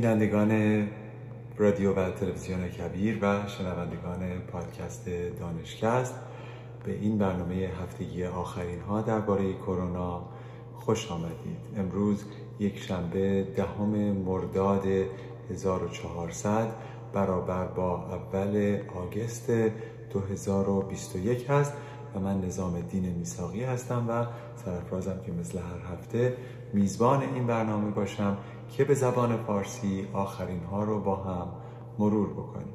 بینندگان رادیو و تلویزیون کبیر و شنوندگان پادکست دانشکست به این برنامه هفتگی آخرین ها درباره کرونا خوش آمدید. امروز یک شنبه دهم مرداد 1400 برابر با اول آگست 2021 هست و من نظام دین میساقی هستم و سرفرازم که مثل هر هفته میزبان این برنامه باشم که به زبان فارسی آخرین ها رو با هم مرور بکنیم.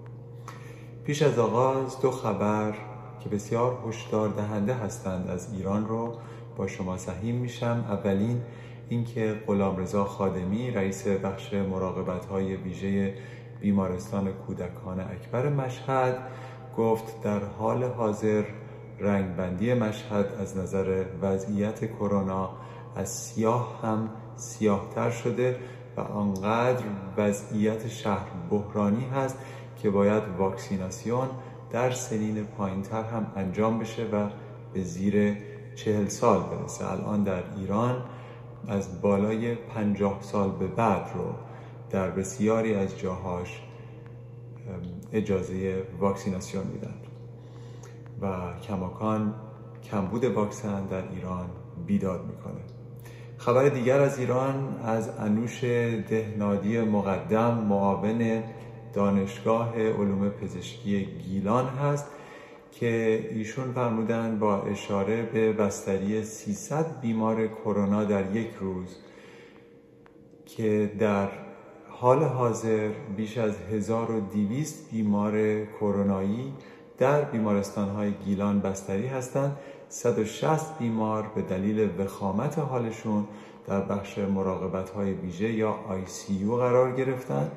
پیش از آغاز دو خبر که بسیار هشدار دهنده هستند از ایران رو با شما سهیم میشم. اولین اینکه غلامرضا خادمی رئیس بخش مراقبت های ویژه بیمارستان کودکان اکبر مشهد گفت در حال حاضر رنگبندی مشهد از نظر وضعیت کرونا از سیاه هم سیاهتر شده و آنقدر وضعیت شهر بحرانی هست که باید واکسیناسیون در سنین پایینتر هم انجام بشه و به زیر چهل سال برسه. الان در ایران از بالای پنجاه سال به بعد رو در بسیاری از جاهاش اجازه واکسیناسیون میدن. و کماکان کمبود واکسن در ایران بیداد می‌کنه. خبر دیگر از ایران از انوش دهنادی مقدم معاون دانشگاه علوم پزشکی گیلان هست که ایشون فرمودن با اشاره به بستری 300 بیمار کرونا در یک روز که در حال حاضر بیش از 1200 بیمار کرونایی در بیمارستان های گیلان بستری هستند. 160 بیمار به دلیل وخامت حالشون در بخش مراقبت های ویژه یا ICU قرار گرفتن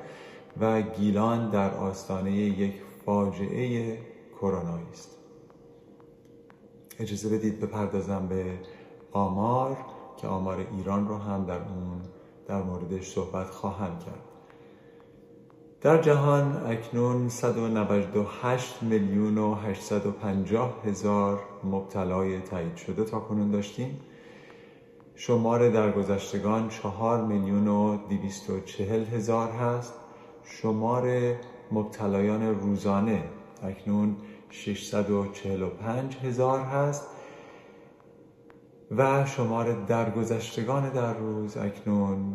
و گیلان در آستانه یک فاجعه کرونایی است. اجازه بدید بپردازم به آمار که آمار ایران رو هم در اون در موردش صحبت خواهم کرد. در جهان اکنون 198 میلیون و 850 هزار مبتلای تایید شده تا کنون داشتیم. شمار درگذشتگان 4 میلیون و 240 هزار هست. شمار مبتلایان روزانه اکنون 645 هزار هست. و شمار درگذشتگان در روز اکنون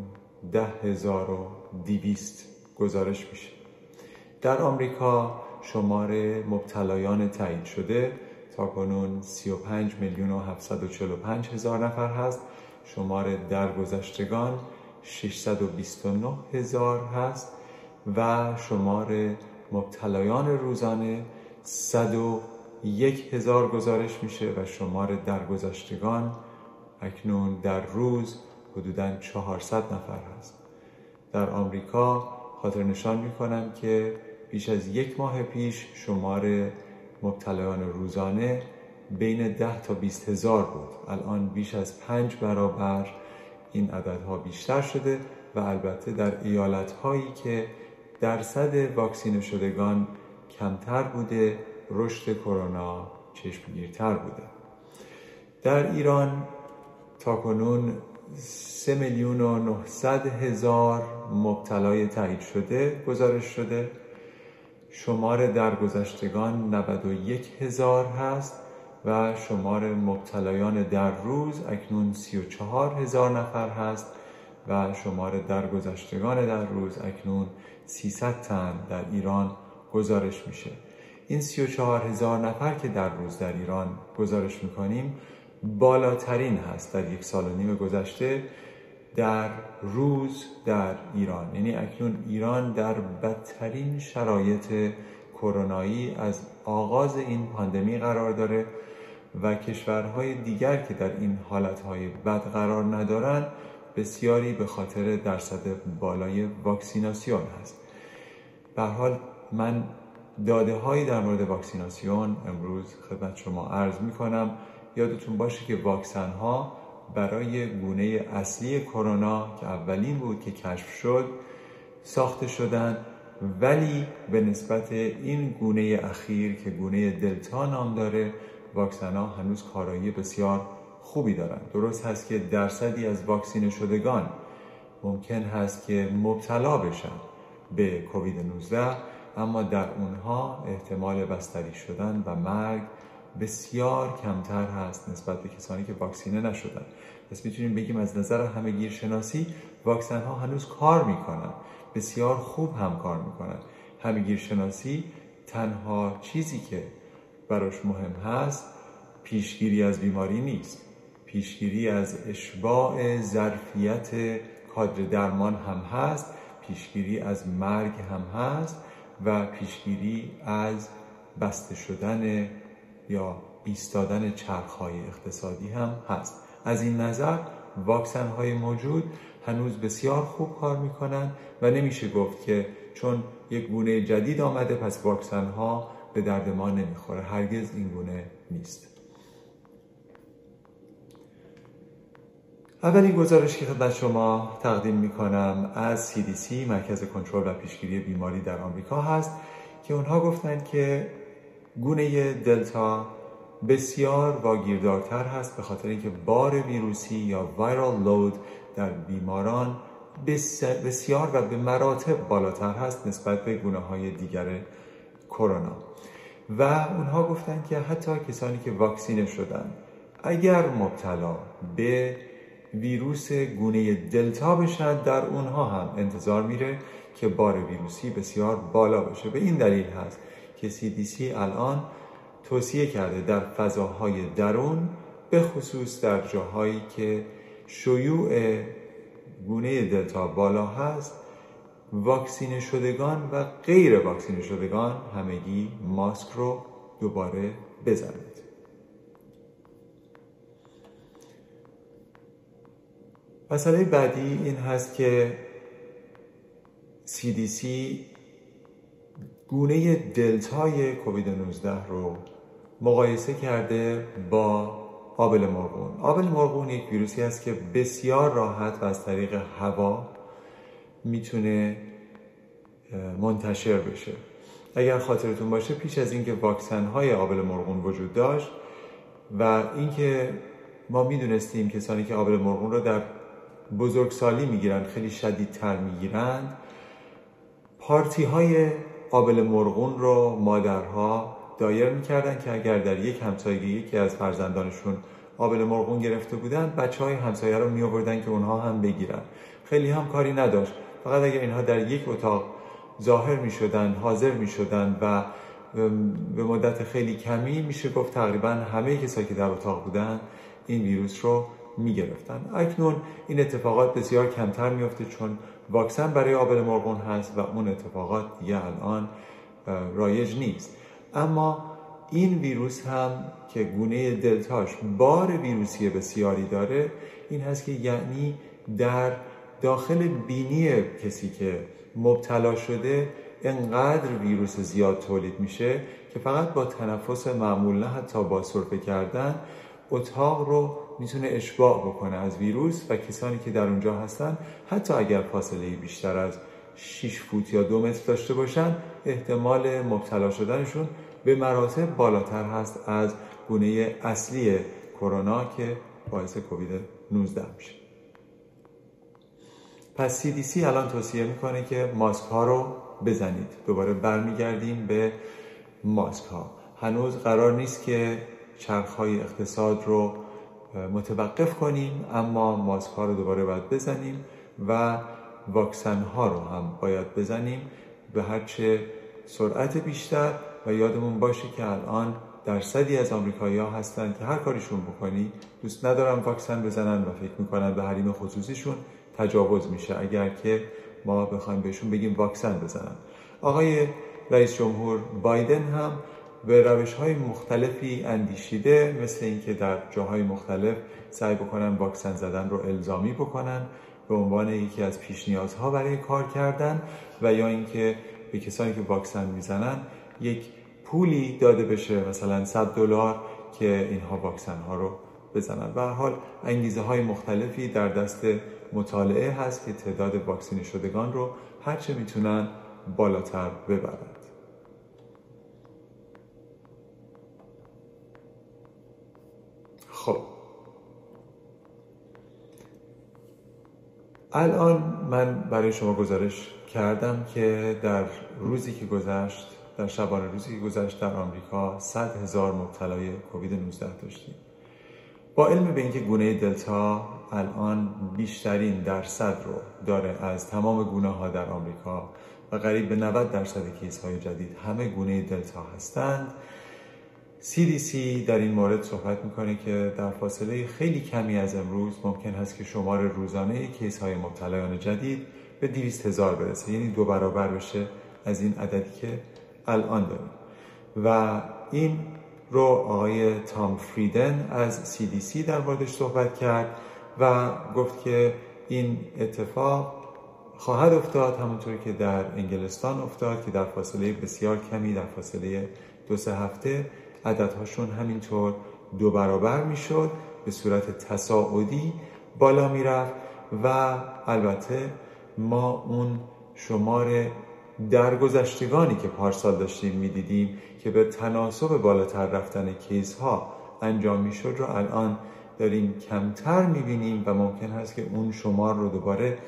ده هزار و دیویست گزارش میشه. در آمریکا شمار مبتلایان تایید شده تا کنون 35 میلیون و 745 هزار نفر هست. شمار درگذشتگان 629 هزار هست و شمار مبتلایان روزانه 101 هزار گزارش میشه و شمار درگذشتگان اکنون در روز حدوداً 400 نفر هست. در آمریکا خاطر نشان می کنم که بیش از یک ماه پیش شمار مبتلایان روزانه بین ده تا 20 هزار بود. الان بیش از پنج برابر این عددها بیشتر شده و البته در ایالت هایی که درصد واکسینه شدگان کمتر بوده رشد کرونا چشمگیرتر بوده. در ایران تا کنون سه میلیون و 900 هزار مبتلای تایید شده گزارش شده. شمار درگذشتگان 91 هزار هست و شمار مبتلایان در روز اکنون 34 هزار نفر هست و شمار درگذشتگان در روز اکنون 300 تن در ایران گزارش میشه. این 34 هزار نفر که در روز در ایران گزارش می‌کنیم بالاترین هست در یک سال و نیم گذشته. در روز در ایران. یعنی اکنون ایران در بدترین شرایط کرونایی از آغاز این پاندمی قرار داره و کشورهای دیگر که در این حالتهای بد قرار ندارن بسیاری به خاطر درصد بالای واکسیناسیون هست. به حال من داده هایی در مورد واکسیناسیون امروز خدمت شما عرض می کنم یادتون باشه که واکسن ها برای گونه اصلی کرونا که اولین بود که کشف شد ساخته شدن. ولی به نسبت این گونه اخیر که گونه دلتا نام داره واکسن ها هنوز کارایی بسیار خوبی دارن. درست هست که درصدی از واکسینه شدگان ممکن هست که مبتلا بشن به کووید 19 اما در اونها احتمال بستری شدن و مرگ بسیار کمتر هست نسبت به کسانی که واکسینه نشدن. پس می‌تونیم بگیم از نظر همه گیر شناسی واکسن ها هنوز کار می‌کنن. بسیار خوب هم کار می‌کنن. همه گیر شناسی تنها چیزی که براش مهم هست پیشگیری از بیماری نیست. پیشگیری از اشباع ظرفیت کادر درمان هم هست پیشگیری از مرگ هم هست و پیشگیری از بسته شدن یا ایستادن چرخهای اقتصادی هم هست. از این نظر واکسن های موجود هنوز بسیار خوب کار می‌کنن و نمیشه گفت که چون یک گونه جدید آمده پس واکسن ها به درد ما نمی‌خوره. هرگز این گونه نیست. اولین گزارش که خدمت شما تقدیم می کنم از CDC مرکز کنترل و پیشگیری بیماری در آمریکا هست که اونها گفتند که گونه دلتا بسیار واگیردارتر هست به خاطر اینکه بار ویروسی یا ویرال لود در بیماران بسیار و به مراتب بالاتر هست نسبت به گونه های دیگر کرونا. و اونها گفتند که حتی کسانی که واکسینه شدن اگر مبتلا به ویروس گونه دلتا بشن در اونها هم انتظار میره که بار ویروسی بسیار بالا باشه. به این دلیل هست که CDC الان توصیه کرده در فضاهای درون به خصوص در جاهایی که شیوع گونه دلتا بالا هست واکسینه شدگان و غیر واکسینه شدگان همگی ماسک رو دوباره بزنید مسئله بعدی این هست که CDC گونه دلتای کووید 19 رو مقایسه کرده با آبل مرغون آبل مرغون یک ویروسی است که بسیار راحت و از طریق هوا می‌تونه منتشر بشه. اگر خاطرتون باشه پیش از اینکه واکسن های آبل مرغون وجود داشت و اینکه ما می‌دونستیم کسانی که آبل مرغون رو در بزرگسالی می‌گیرن خیلی شدیدتر می‌گیرند پارتی های قابل مرغون رو مادرها دایر می‌کردن که اگر در یک همسایگی یکی از فرزندانشون قابل مرغون گرفته بودن بچه های همسایه رو می آوردن که اونها هم بگیرن. خیلی هم کاری نداشت. فقط اگر اینها در یک اتاق ظاهر می شدن حاضر می شدن و به مدت خیلی کمی میشه گفت تقریبا همه کسایی که در اتاق بودن این ویروس رو می گرفتن اکنون این اتفاقات بسیار کمتر میفته چون واکسن برای آبل مرغون هست و اون اتفاقات دیگه الان رایج نیست. اما این ویروس هم که گونه دلتاش بار ویروسی بسیاری داره این هست که یعنی در داخل بینی کسی که مبتلا شده انقدر ویروس زیاد تولید میشه که فقط با تنفس معمول نه حتی با سرفه کردن اتاق رو می‌تونه اشباع بکنه از ویروس و کسانی که در اونجا هستن حتی اگر فاصله بیشتر از 6 فوت یا دو متر داشته باشن احتمال مبتلا شدنشون به مراتب بالاتر هست از گونه اصلی کرونا که باعث کووید 19 میشه. پس CDC الان توصیه می‌کنه که ماسک ها رو بزنید. دوباره برمیگردیم به ماسک ها هنوز قرار نیست که چرخ های اقتصاد رو متوقف کنیم اما ماسک ها رو دوباره باید بزنیم و واکسن ها رو هم باید بزنیم. به هرچه سرعت بیشتر و یادمون باشه که الان درصدی از آمریکایی ها هستن که هر کاریشون بکنی دوست ندارن واکسن بزنن و فکر می‌کنن به حریم خصوصیشون تجاوز میشه. اگر که ما بخوایم بهشون بگیم واکسن بزنن. آقای رئیس جمهور بایدن هم به روش های مختلفی اندیشیده مثل اینکه در جاهای مختلف سعی بکنن واکسن زدن رو الزامی بکنن به عنوان یکی از پیش نیازها برای کار کردن و یا اینکه به کسانی که واکسن می‌زنن یک پولی داده بشه مثلا 100 دلار که اینها واکسن ها رو بزنن. به حال انگیزه های مختلفی در دست مطالعه هست که تعداد واکسینه شدگان رو هرچه می‌تونن بالاتر ببرند خب. الان من برای شما گزارش کردم که در روزی که گذشت در شبانه روزی که گذشت در آمریکا 100 هزار مبتلای کووید 19 داشتیم. با علم به اینکه گونه دلتا الان بیشترین درصد رو داره از تمام گونه ها در آمریکا و قریب به 90 درصد کیس های جدید همه گونه دلتا هستند CDC در این مورد صحبت می‌کنه که در فاصله خیلی کمی از امروز ممکن هست که شمار روزانه کیس های مبتلایان جدید به 200 هزار برسه. یعنی دو برابر بشه از این عددی که الان داریم. و این رو آقای تام فریدن از CDC در موردش صحبت کرد و گفت که این اتفاق خواهد افتاد همونطور که در انگلستان افتاد که در فاصله بسیار کمی در فاصله دو سه هفته عددهاشون همینطور دو برابر می‌شد به صورت تصاعدی بالا می‌رفت و البته ما اون شمار درگذشتگانی که پارسال داشتیم می‌دیدیم که به تناسب بالاتر رفتن کیس ها انجام می‌شد رو الان داریم کمتر می‌بینیم و ممکن هست که اون شمار رو دوباره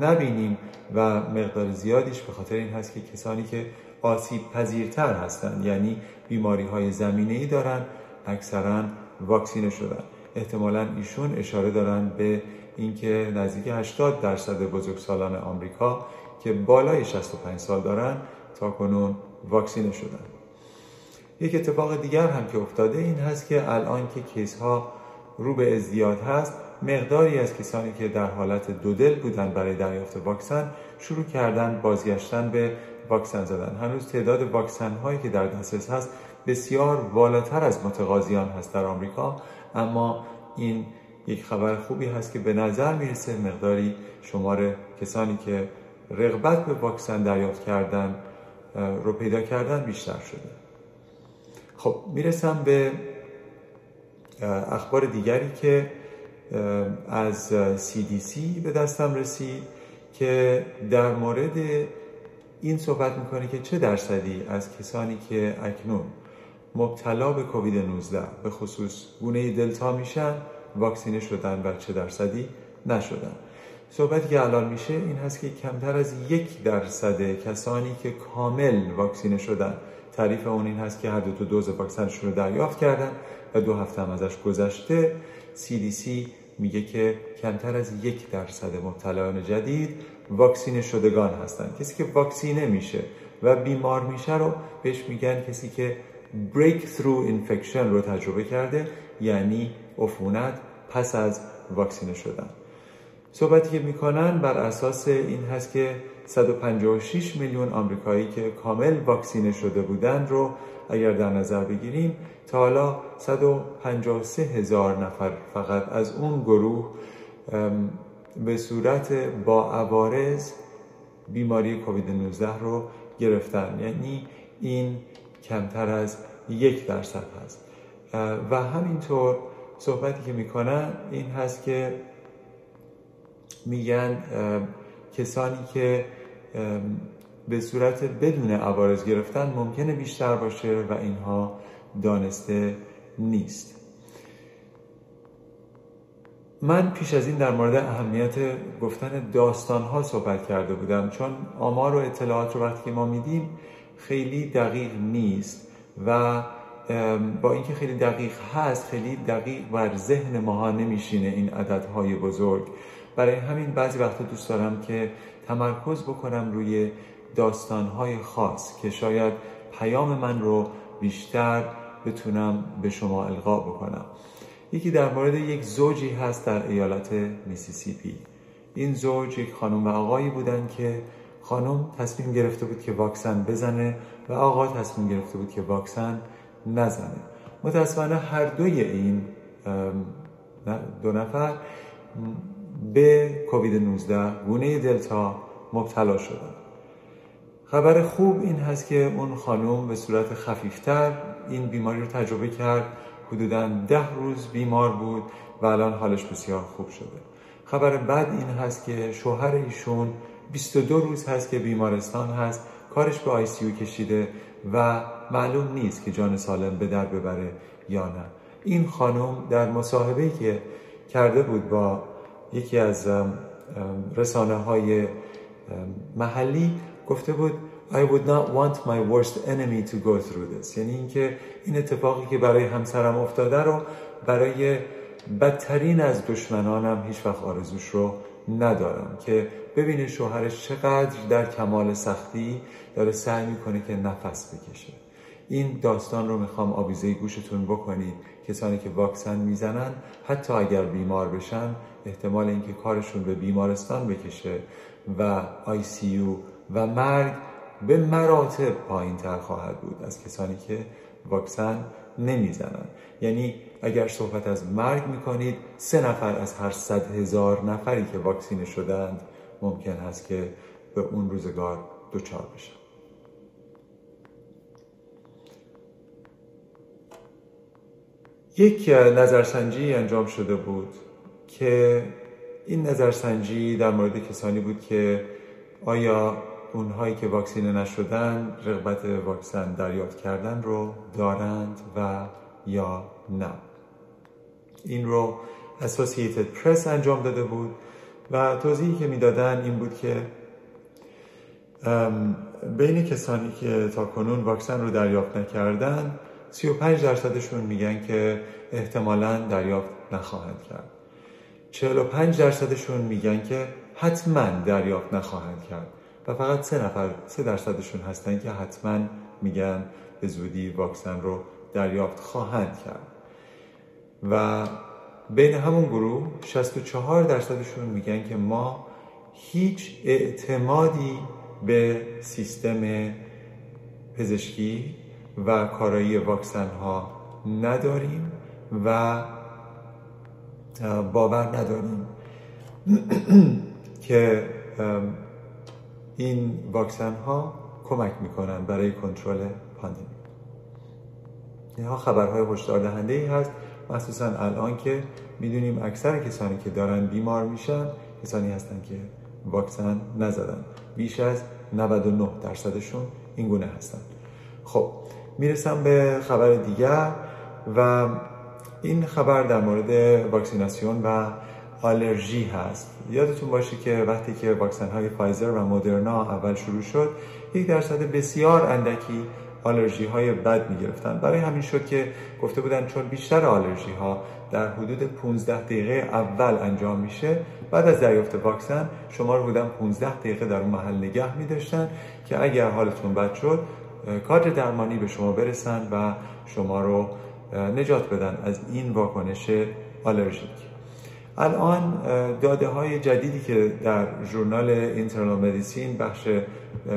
نبینیم و مقدار زیادیش به خاطر این هست که کسانی که آسیب پذیرتر هستند. یعنی بیماری های زمینه ای دارن اکثرا واکسینه شدن. احتمالا ایشون اشاره دارن به اینکه نزدیک 80 درصد بزرگسالان آمریکا که بالای 65 سال دارن تا کنون واکسینه شدن. یک اتفاق دیگر هم که افتاده این هست که الان که کیس ها رو به ازدیاد هست مقداری از کسانی که در حالت دودل بودن برای دریافت واکسن شروع کردن بازگشتن به واکسن زدن. هنوز تعداد واکسن هایی که در دسترس هست بسیار بالاتر از متقاضیان هست در آمریکا اما این یک خبر خوبی هست که به نظر می‌رسه مقداری شمار کسانی که رغبت به واکسن دریافت کردن رو پیدا کردن بیشتر شده. خب می‌رسم به اخبار دیگری که از CDC به دستم رسید که در مورد این صحبت می‌کنه که چه درصدی از کسانی که اکنون مبتلا به کووید 19 به خصوص گونه دلتا میشن واکسینه شدن و چه درصدی نشدن. صحبتی که الان میشه این هست که کمتر از یک درصد کسانی که کامل واکسینه شدن تعریف اون این هست که هر دو تا دوز واکسنشون رو دریافت کردن و دو هفته هم ازش گذشته CDC میگه که کمتر از یک درصد مبتلایان جدید واکسینه شدگان هستند کسی که واکسینه میشه و بیمار میشه رو بهش میگن کسی که breakthrough infection رو تجربه کرده یعنی عفونت پس از واکسینه شدن. صحبتی که می‌کنن بر اساس این هست که 156 میلیون آمریکایی که کامل واکسینه شده بودن رو اگر در نظر بگیریم تا حالا 153 هزار نفر فقط از اون گروه به صورت با عوارض بیماری کووید 19 رو گرفتن. یعنی این کمتر از یک درصد هست. و همینطور صحبتی که می‌کنن این هست که میگن کسانی که به صورت بدون عوارض گرفتن ممکنه بیشتر باشه و اینها دانسته نیست. من پیش از این در مورد اهمیت گفتن داستان ها صحبت کرده بودم چون آمار و اطلاعات رو وقتی که ما میدیم خیلی دقیق نیست و با اینکه خیلی دقیق هست خیلی دقیق بر ذهن ماها نمیشینه این عددهای بزرگ. برای همین بعضی وقتا دوست دارم که تمرکز بکنم روی داستانهای خاص که شاید پیام من رو بیشتر بتونم به شما القا بکنم. یکی در مورد یک زوجی هست در ایالت میسیسیپی. این زوج یک خانم و آقایی بودن که خانم تصمیم گرفته بود که واکسن بزنه و آقا تصمیم گرفته بود که واکسن نزنه. متاسفانه هر دوی این دو نفر به کووید 19 گونه دلتا مبتلا شدن خبر خوب این هست که اون خانم به صورت خفیفتر این بیماری رو تجربه کرد حدودا ده روز بیمار بود و الان حالش بسیار خوب شده. خبر بعد این هست که شوهر ایشون 22 روز هست که بیمارستان هست کارش به آی کشیده و معلوم نیست که جان سالم به در ببره یا نه. این خانم در مصاحبه که کرده بود با یکی از رسانه های محلی گفته بود I would not want my worst enemy to go through this. یعنی اینکه این اتفاقی که برای همسرم افتاده رو برای بدترین از دشمنانم هیچ وقت آرزوش رو ندارم که ببینه شوهرش چقدر در کمال سختی داره سعی می‌کنه که نفس بکشه. این داستان رو می‌خوام آویزه گوشتون بکنید. کسانی که واکسن می‌زنن حتی اگر بیمار بشن احتمال اینکه کارشون به بیمارستان بکشه و آی سی و مرگ به مراتب پایین تر خواهد بود از کسانی که واکسن نمی‌زنن یعنی اگر صحبت از مرگ می‌کنید سه نفر از هر صد هزار نفری که واکسینه شدند ممکن هست که به اون روزگار دچار بشن. یک نظرسنجی انجام شده بود که این نظرسنجی در مورد کسانی بود که آیا اونهایی که واکسینه نشدن رغبت واکسن دریافت کردن رو دارند و یا نه. این رو Associated Press انجام داده بود و توضیحی که می‌دادن این بود که بین کسانی که تا کنون واکسن رو دریافت نکردن 35 درصدشون میگن که احتمالا دریافت نخواهند کرد. 45 درصدشون میگن که حتما دریافت نخواهند کرد. و فقط سه نفر سه درصدشون هستن که حتما میگن به زودی واکسن رو دریافت خواهند کرد. و بین همون گروه 64 درصدشون میگن که ما هیچ اعتمادی به سیستم پزشکی و کارایی واکسن ها نداریم و باور نداریم که این واکسن ها کمک می‌کنن برای کنترل پاندمی. اینها خبرهای هشدار دهنده ای هست. مخصوصا الان که می‌دونیم اکثر کسانی که دارن بیمار میشن کسانی هستن که واکسن نزدن. بیش از 99 درصدشون این گونه هستن. خب می‌رسم به خبر دیگر و این خبر در مورد واکسیناسیون و آلرژی هست. یادتون باشه که وقتی که واکسن های فایزر و مدرنا اول شروع شد یک درصد بسیار اندکی آلرژی های بد می گرفتن برای همین شد که گفته بودن چون بیشتر آلرژی ها در حدود 15 دقیقه اول انجام میشه بعد از دریافت واکسن شما رو بودن 15 دقیقه در محل نگه می داشتن که اگر حالتون بد شد کادر درمانی به شما برسن و شما رو نجات بدن از این واکنش آلرژیک. الان داده های جدیدی که در ژورنال اینترنال مدیسین بخش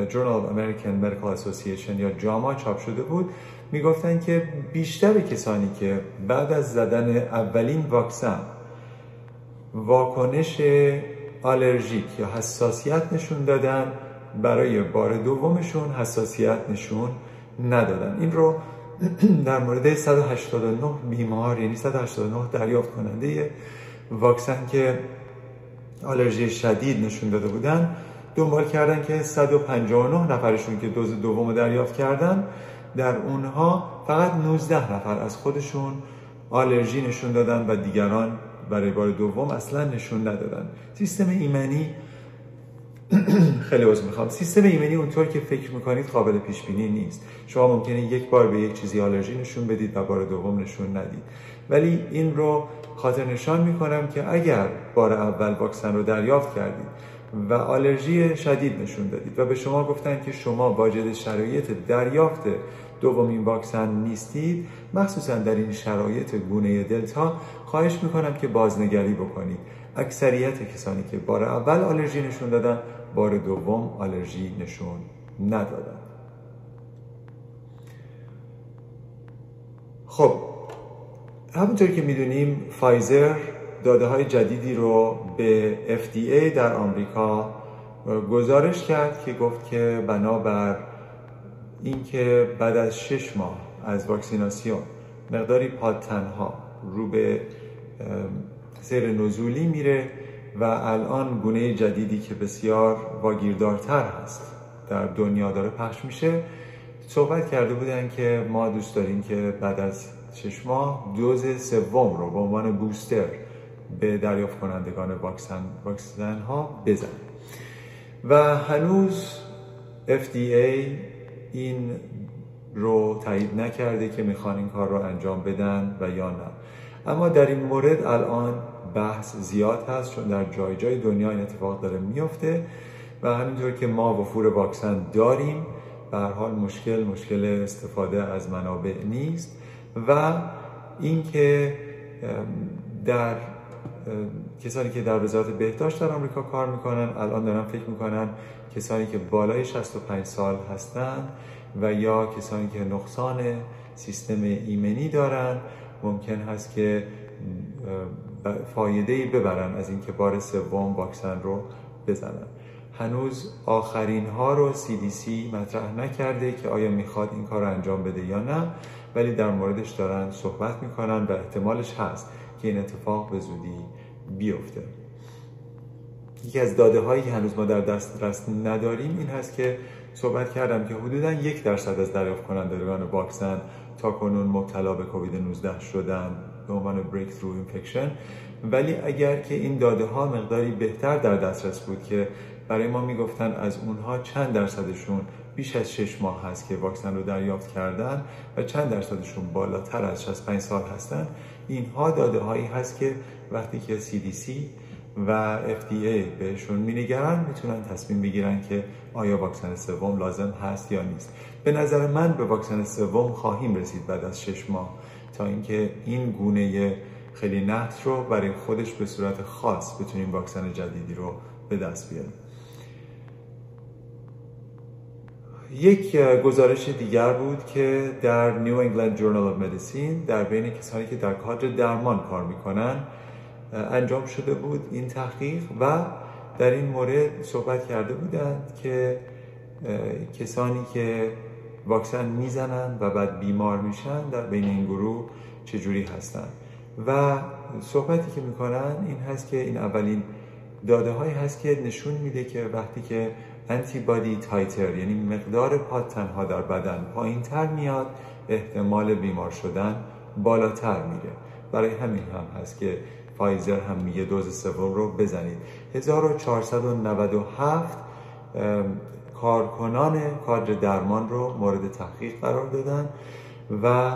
جورنال امریکن مدیکال اسوسییشن یا جاما چاپ شده بود می‌گفتن که بیشتر کسانی که بعد از زدن اولین واکسن واکنش آلرژیک یا حساسیت نشون دادن برای بار دومشون حساسیت نشون ندادن. این رو در مورد 189 بیمار یعنی 189 دریافت کننده واکسن که آلرژی شدید نشون داده بودن دنبال کردن که 159 نفرشون که دوز دوم دریافت کردن در اونها فقط 19 نفر از خودشون آلرژی نشون دادن و دیگران برای بار دوم اصلا نشون ندادن. سیستم ایمنی خیلی عذر می‌خوام. سیستم ایمنی اونطور که فکر می‌کنید قابل پیش بینی نیست. شما ممکنه یک بار به یک چیزی آلرژی نشون بدید و بار دوم نشون ندید. ولی این رو خاطر نشان می‌کنم که اگر بار اول واکسن رو دریافت کردید و آلرژی شدید نشون دادید و به شما گفتن که شما واجد شرایط دریافت دومین واکسن نیستید مخصوصا در این شرایط گونه دلتا خواهش می‌کنم که بازنگری بکنید. اکثریت کسانی که بار اول آلرژی نشون دادن بار دوم آلرژی نشون ندادن. خب همونطور که می‌دونیم فایزر داده های جدیدی رو به FDA در آمریکا گزارش کرد که گفت که بنابر اینکه بعد از شش ماه از واکسیناسیون مقداری پادتنها رو به سیر نزولی میره و الان گونه جدیدی که بسیار واگیردارتر هست در دنیا داره پخش میشه صحبت کرده بودن که ما دوست داریم که بعد از شش ماه دوز سوم رو به عنوان بوستر به دریافت کنندگان واکسن, واکسن ها بزنه و هنوز FDA این رو تایید نکرده که می‌خوان این کار رو انجام بدن و یا نه. اما در این مورد الان بحث زیاد هست چون در جای جای دنیا این اتفاق داره میفته و همینطور که ما وفور واکسن داریم به هر حال مشکل مشکل استفاده از منابع نیست. و اینکه در کسانی که در وزارت بهداشت در آمریکا کار می‌کنن الان دارن فکر می‌کنن کسانی که بالای 65 سال هستند و یا کسانی که نقصان سیستم ایمنی دارن ممکن هست که فایده ای ببرن از اینکه بار سوم واکسن رو بزنن. هنوز آخرین ها رو CDC مطرح نکرده که آیا می‌خواد این کار رو انجام بده یا نه ولی در موردش دارن صحبت می‌کنن و احتمالش هست که این اتفاق به زودی بیفته. یکی از داده هایی که هنوز ما در دسترس نداریم این هست که صحبت کردم که حدودا یک درصد از دریافت کنندگان واکسن تا کنون مبتلا به کووید 19 شدن به عنوان بریک اینفکشن ولی اگر که این داده ها مقداری بهتر در دسترس بود که برای ما می‌گفتن از اونها چند درصدشون بیش از 6 ماه هست که واکسن رو دریافت کردن و چند درصدشون بالاتر از 65 سال هستن. اینها داده هایی هست که وقتی که CDC و FDA بهشون مینگرن می‌تونن تصمیم بگیرن که آیا واکسن سوم لازم هست یا نیست. به نظر من به واکسن سوم خواهیم رسید بعد از شش ماه تا اینکه این گونه خیلی نحت رو برای خودش به صورت خاص بتونیم واکسن جدیدی رو به دست بیاریم. یک گزارش دیگر بود که در نیو انگلند جورنال of مدیسین در بین کسانی که در کادر درمان کار می‌کنن انجام شده بود این تحقیق و در این مورد صحبت کرده بودند که کسانی که واکسن می‌زنن و بعد بیمار میشن در بین این گروه چجوری هستن. و صحبتی که می‌کنن این هست که این اولین داده هایی هست که نشون میده که وقتی که antibody titer یعنی مقدار پادتنها در بدن پایین تر میاد احتمال بیمار شدن بالاتر میره. برای همین هم هست که فایزر هم میگه دوز سوم رو بزنید. 1497 کارکنان کادر درمان رو مورد تحقیق قرار دادن و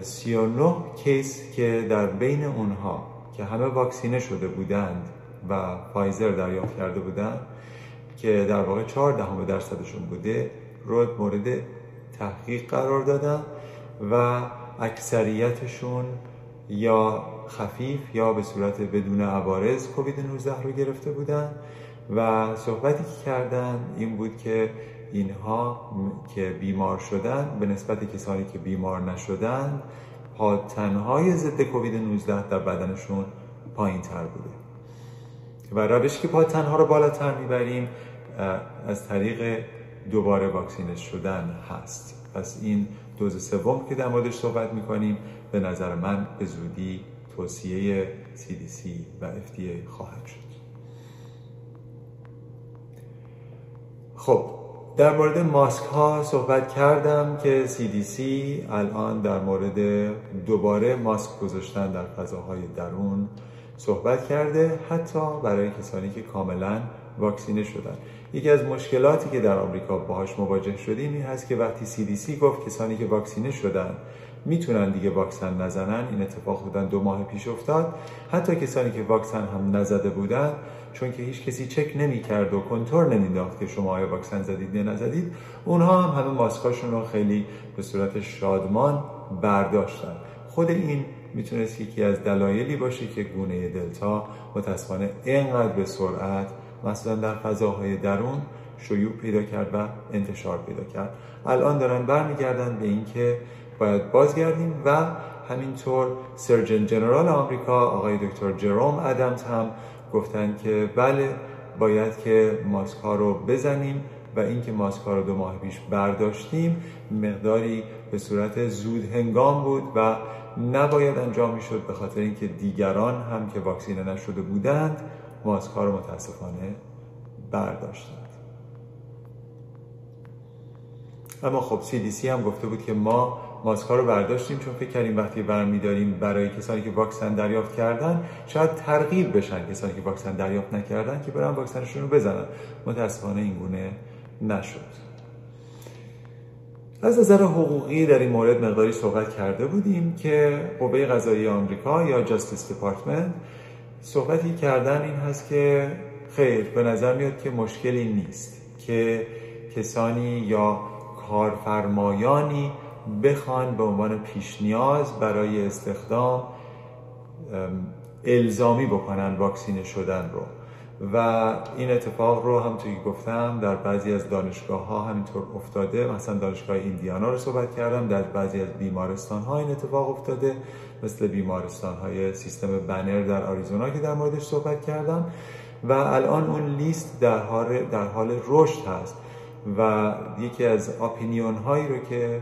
39 کیس که در بین اونها که همه واکسینه شده بودند و فایزر دریافت کرده بودند که در واقع 4 دهم درصدشون بوده رو مورد تحقیق قرار دادن و اکثریتشون یا خفیف یا به صورت بدون عوارض کووید 19 رو گرفته بودن و صحبتی که کردن این بود که اینها که بیمار شدن به نسبت کسانی که بیمار نشدن پادتنهای ضد کووید 19 در بدنشون پایین تر بوده. و روشی که پادتنها رو بالاتر می‌بریم از طریق دوباره واکسینش شدن هست. پس این دوز سوم که در موردش صحبت می‌کنیم به نظر من به زودی توصیه CDC و FDA خواهد شد. خب در مورد ماسک ها صحبت کردم که CDC الان در مورد دوباره ماسک گذاشتن در فضاهای درون صحبت کرده حتی برای کسانی که کاملا واکسینه شدن. یکی از مشکلاتی که در آمریکا باهاش مواجه شدیم این هست که وقتی CDC گفت کسانی که واکسینه شدن می‌تونن دیگه واکسن نزنن این اتفاق بودن دو ماه پیش افتاد. حتی کسانی که واکسن هم نزده بودن چون که هیچ کسی چک نمی‌کرد و کنترل نمینداخت که شما آیا واکسن زدید یا نزدید اونها هم همه ماسکاشون رو خیلی به صورت شادمان برداشتن. خود این می‌تونست یکی از دلایلی باشه که گونه دلتا متاسفانه اینقدر به سرعت مثلا در فضاهای درون شیوع پیدا کرد و انتشار پیدا کرد. الان دارن برمیگردن به اینکه باید بازگردیم و همینطور سرجن جنرال آمریکا آقای دکتر جروم ادمز هم گفتن که بله باید که ماسک رو بزنیم و اینکه ماسک ها رو دو ماه پیش برداشتیم مقداری به صورت زود هنگام بود و نباید انجام می‌شد به خاطر اینکه دیگران هم که واکسینه نشده بودند ماسک ها رو متاسفانه برداشتند. اما خب CDC هم گفته بود که ما ماسکا رو برداشتیم چون فکر کردیم وقتی برمیداریم برای کسانی که واکسن دریافت کردن شاید ترغیب بشن کسانی که واکسن دریافت نکردن که برن واکسنشون رو بزنن. متاسفانه این گونه نشد. از نظر حقوقی در این مورد مقداری صحبت کرده بودیم که قوه قضایی آمریکا یا جاستیس دپارتمنت صحبتی کردن این هست که خیر به نظر میاد که مشکلی نیست که کسانی یا کارفرمایانی بخوان به عنوان پیش نیاز برای استخدام الزامی بکنن واکسینه شدن رو. و این اتفاق رو هم توی گفتم در بعضی از دانشگاه ها همینطور افتاده. مثلا دانشگاه ایندیانا رو صحبت کردم در بعضی از بیمارستان ها این اتفاق افتاده مثل بیمارستان های سیستم بنر در آریزونا که در موردش صحبت کردم. و الان اون لیست در حال, در حال رشد هست. و یکی از اپینیون هایی رو که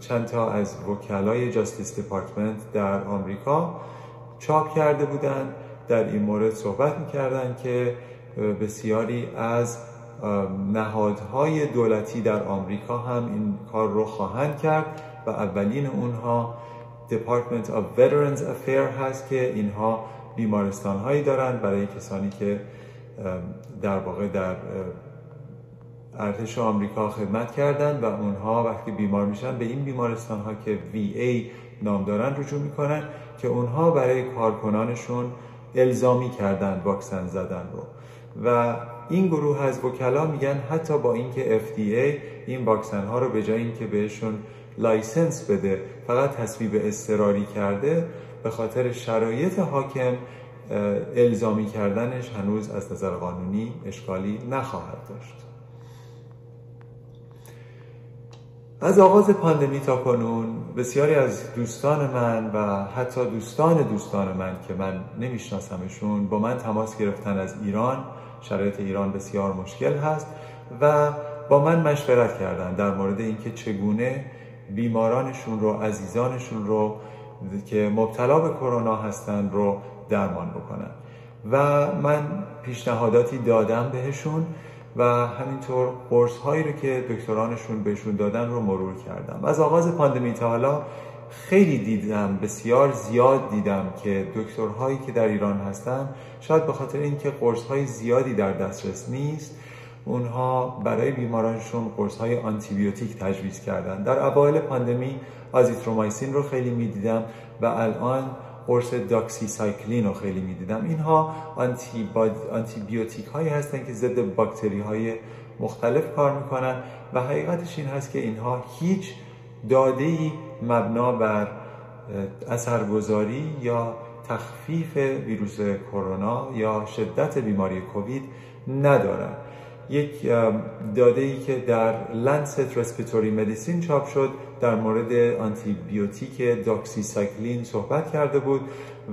چند تا از وکلای جاستیس دپارتمنت در آمریکا چاپ کرده بودند در این مورد صحبت می‌کردن که بسیاری از نهادهای دولتی در آمریکا هم این کار رو خواهند کرد و اولین اونها Department of Veterans Affairs هست که اینها بیمارستان هایی دارند برای کسانی که در واقع در ارتش آمریکا خدمت کردند و اونها وقتی بیمار میشن به این بیمارستان ها که VA نام دارن رجوع می‌کنن که اونها برای کارکنانشون الزامی کردن واکسن زدن رو. و این گروه از وکلا میگن حتی با اینکه FDA این واکسن ها رو به جای اینکه بهشون license بده فقط تصویب اضطراری کرده به خاطر شرایط حاکم الزامی کردنش هنوز از نظر قانونی اشکالی نخواهد داشت. از آغاز پاندمی تا کنون بسیاری از دوستان من و حتی دوستان دوستان من که من نمیشناسمشون با من تماس گرفتن از ایران. شرایط ایران بسیار مشکل هست و با من مشورت کردن در مورد اینکه چگونه بیمارانشون رو عزیزانشون رو که مبتلا به کرونا هستند رو درمان بکنن. و من پیشنهاداتی دادم بهشون و همینطور قرص هایی رو که دکترانشون بهشون دادن رو مرور کردم. از آغاز پاندمی تا حالا خیلی دیدم بسیار زیاد دیدم که دکترهایی که در ایران هستن شاید به خاطر اینکه قرص های زیادی در دسترس نیست اونها برای بیمارانشون قرص های آنتیبیوتیک تجویز کردن. در اوایل پاندمی آزیترومایسین رو خیلی می‌دیدم و الان قرص داکسی سایکلین رو خیلی می‌دیدم. اینها آنتی, آنتی بیوتیک هایی هستن که ضد باکتری های مختلف کار می‌کنن و حقیقتش این هست که اینها هیچ داده ای مبنا بر اثرگذاری یا تخفیف ویروس کرونا یا شدت بیماری کووید ندارن. یک داده ای که در Lancet Respiratory Medicine چاپ شد در مورد آنتی بیوتیک سایکلین صحبت کرده بود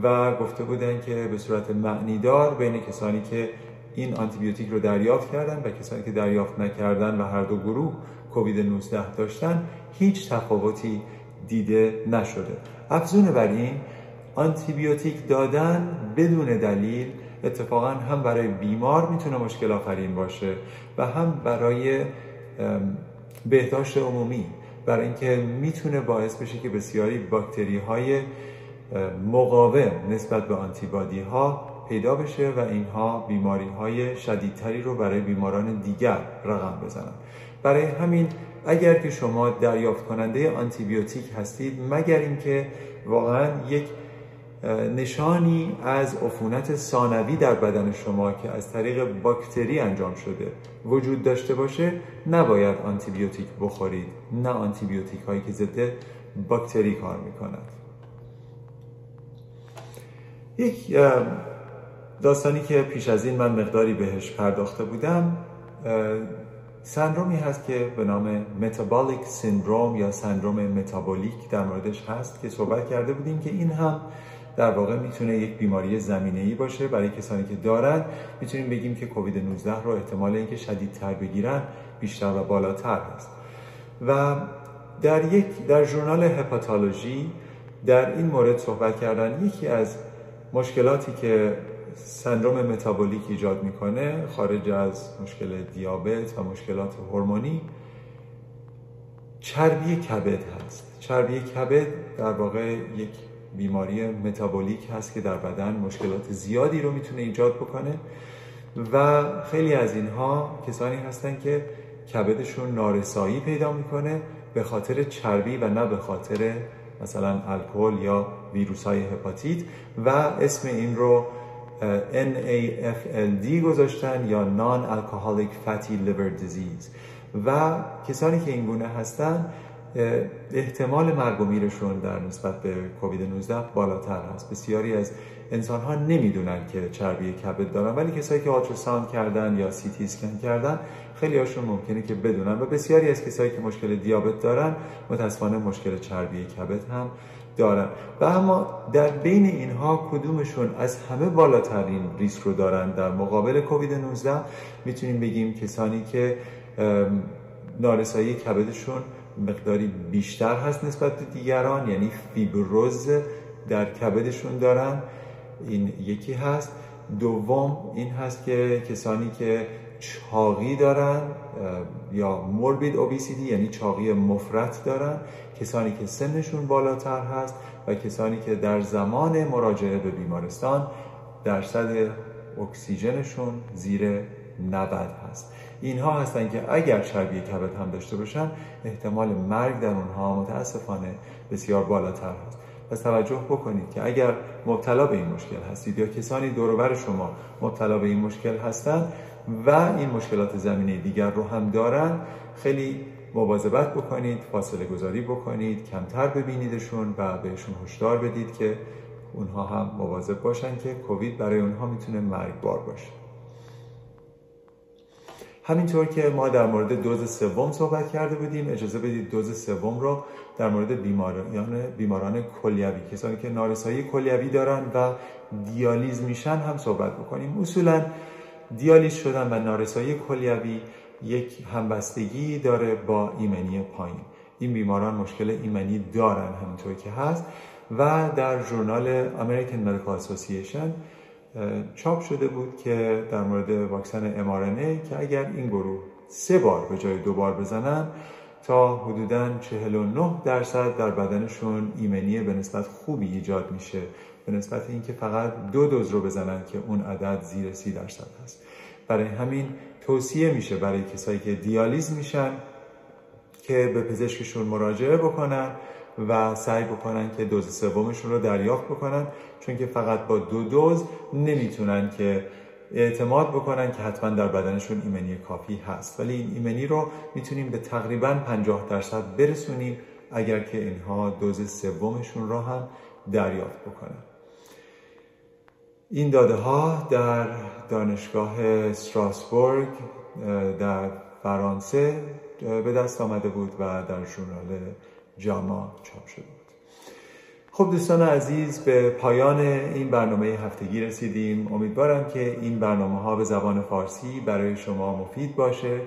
و گفته بودن که به صورت معنیدار بین کسانی که این آنتی بیوتیک رو دریافت کردن و کسانی که دریافت نکردن و هر دو گروه کووید 19 داشتن هیچ تفاوتی دیده نشده. افزون بر این آنتی بیوتیک دادن بدون دلیل اتفاقا هم برای بیمار می‌تونه مشکل آفرین باشه و هم برای بهداشت عمومی. برای اینکه می‌تونه باعث بشه که بسیاری باکتری های مقاوم نسبت به آنتیبادی ها پیدا بشه و اینها بیماری های شدیدتری رو برای بیماران دیگر رقم بزنن. برای همین اگر که شما دریافت کننده آنتیبیوتیک هستید مگر اینکه واقعا یک نشانی از عفونت ثانوی در بدن شما که از طریق باکتری انجام شده وجود داشته باشه نباید آنتیبیوتیک بخورید نه آنتیبیوتیک هایی که ضد باکتری کار می‌کند. یک داستانی که پیش از این من مقداری بهش پرداخته بودم سندرومی هست که به نام متابولیک سندروم یا سندروم متابولیک در موردش هست که صحبت کرده بودیم که این هم در واقع می‌تونه یک بیماری زمینه ای باشه. برای کسانی که دارن می‌تونیم بگیم که کووید 19 رو احتمال اینکه شدیدتر بگیرن بیشتر و بالاتر هست. و در یک در ژورنال هپاتولوژی در این مورد صحبت کردن یکی از مشکلاتی که سندروم متابولیک ایجاد می‌کنه خارج از مشکل دیابت و مشکلات هورمونی چربی کبد هست. چربی کبد در واقع یک بیماری متابولیک هست که در بدن مشکلات زیادی رو می‌تونه ایجاد بکنه. و خیلی از اینها کسانی هستن که کبدشون نارسایی پیدا می‌کنه به خاطر چربی و نه به خاطر مثلا الکل یا ویروس های هپاتیت. و اسم این رو NAFLD گذاشتن یا Non Alcoholic Fatty Liver Disease. و کسانی که این گونه هستن احتمال مرگ و میرشون در نسبت به کووید 19 بالاتر هست بسیاری از انسان ها نمی‌دونن که چربی کبد دارن ولی کسایی که آلتراساوند کردن یا سی تی اسکن کردن خیلی هاشون ممکنه که بدونن. و بسیاری از کسایی که مشکل دیابت دارن متاسفانه مشکل چربی کبد هم دارن. و اما در بین اینها کدومشون از همه بالاترین ریسک رو دارن در مقابل کووید 19 می‌تونیم بگیم کسانی که نارسایی کبدشون مقداری بیشتر هست نسبت به دیگران یعنی فیبروز در کبدشون دارن. این یکی هست. دوم این هست که کسانی که چاقی دارن یا موربید اوبیسیتی یعنی چاقی مفرط دارن. کسانی که سنشون بالاتر هست و کسانی که در زمان مراجعه به بیمارستان درصد اکسیژنشون زیر 90 هست. اینها هستن که اگر چربی کبد هم داشته باشن احتمال مرگ در اونها متاسفانه بسیار بالاتر هست. پس توجه بکنید که اگر مبتلا به این مشکل هستید یا کسانی دورور شما مبتلا به این مشکل هستند و این مشکلات زمینه دیگر رو هم دارن خیلی مواظبت بکنید فاصله گذاری بکنید کمتر ببینیدشون و بهشون هشدار بدید که اونها هم مواظب باشن که کووید برای اونها می‌تونه مرگبار باشه. همینطور که ما در مورد دوز سوم صحبت کرده بودیم اجازه بدید دوز سوم رو در مورد بیماران بیماران کلیوی کسانی که نارسایی کلیوی دارن و دیالیز میشن هم صحبت بکنیم. اصولا دیالیز شدن و نارسایی کلیوی یک همبستگی داره با ایمنی پایین. این بیماران مشکل ایمنی دارن همینطور که هست و در ژورنال American Medical Association چاپ شده بود که در مورد واکسن mRNA که اگر این گروه سه بار به جای دو بار بزنن تا حدودا 49 درصد در بدنشون ایمنی به نسبت خوبی ایجاد میشه. به نسبت اینکه فقط دو دوز رو بزنن که اون عدد زیر سی درصد هست. برای همین توصیه میشه برای کسایی که دیالیز میشن که به پزشکشون مراجعه بکنن و سعی بکنن که دوز سومشون رو دریافت بکنن چون که فقط با دو دوز نمی‌تونن که اعتماد بکنن که حتما در بدنشون ایمنی کافی هست. ولی این ایمنی رو می‌تونیم به تقریبا 50 درصد برسونیم اگر که اینها دوز سومشون رو هم دریافت بکنن. این داده ها در دانشگاه استراسبورگ در فرانسه به دست آمده بود و در ژورنال جاما چاپ شده بود. خب دوستان عزیز به پایان این برنامه هفتگی رسیدیم. امیدوارم که این برنامه ها به زبان فارسی برای شما مفید باشه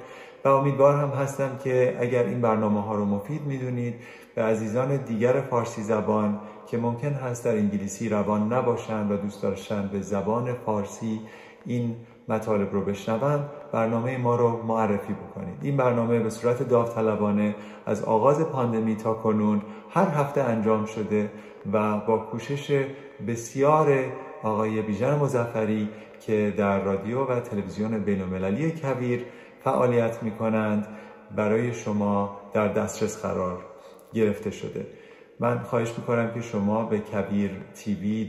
و امیدوار هم هستم که اگر این برنامه ها رو مفید می‌دونید به عزیزان دیگر فارسی زبان که ممکن هست در انگلیسی روان نباشند و دوست داشتن به زبان فارسی این مطالب رو بشنوند برنامه ما رو معرفی بکنید. این برنامه به صورت داوطلبانه از آغاز پاندمی تا کنون هر هفته انجام شده و با کوشش بسیار آقای بیژن مزفری که در رادیو و تلویزیون بین کبیر فعالیت می کنند برای شما در دسترس قرار گرفته شده. من خواهش می‌کنم که شما به کبیر تیوی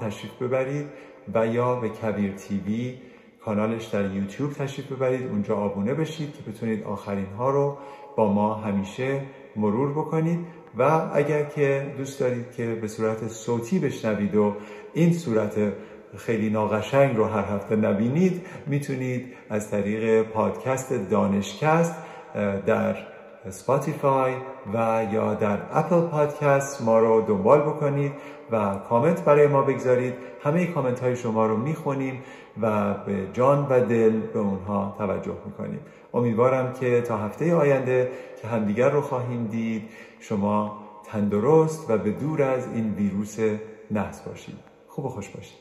تشریف ببرید و یا به کبیر تیوی کانالش در یوتیوب تشریف ببرید. اونجا آبونه بشید که بتونید آخرین ها رو با ما همیشه مرور بکنید. و اگر که دوست دارید که به صورت صوتی بشنوید و این صورت خیلی ناقشنگ رو هر هفته نبینید می‌تونید از طریق پادکست دانشکست در Spotify و یا در Apple Podcast ما رو دنبال بکنید و کامنت برای ما بگذارید. همه کامنت های شما رو می‌خونیم و به جان و دل به اونها توجه می‌کنیم. امیدوارم که تا هفته آینده که همدیگر رو خواهیم دید شما تندرست و به دور از این ویروس نحس باشید. خوب و خوش باشید.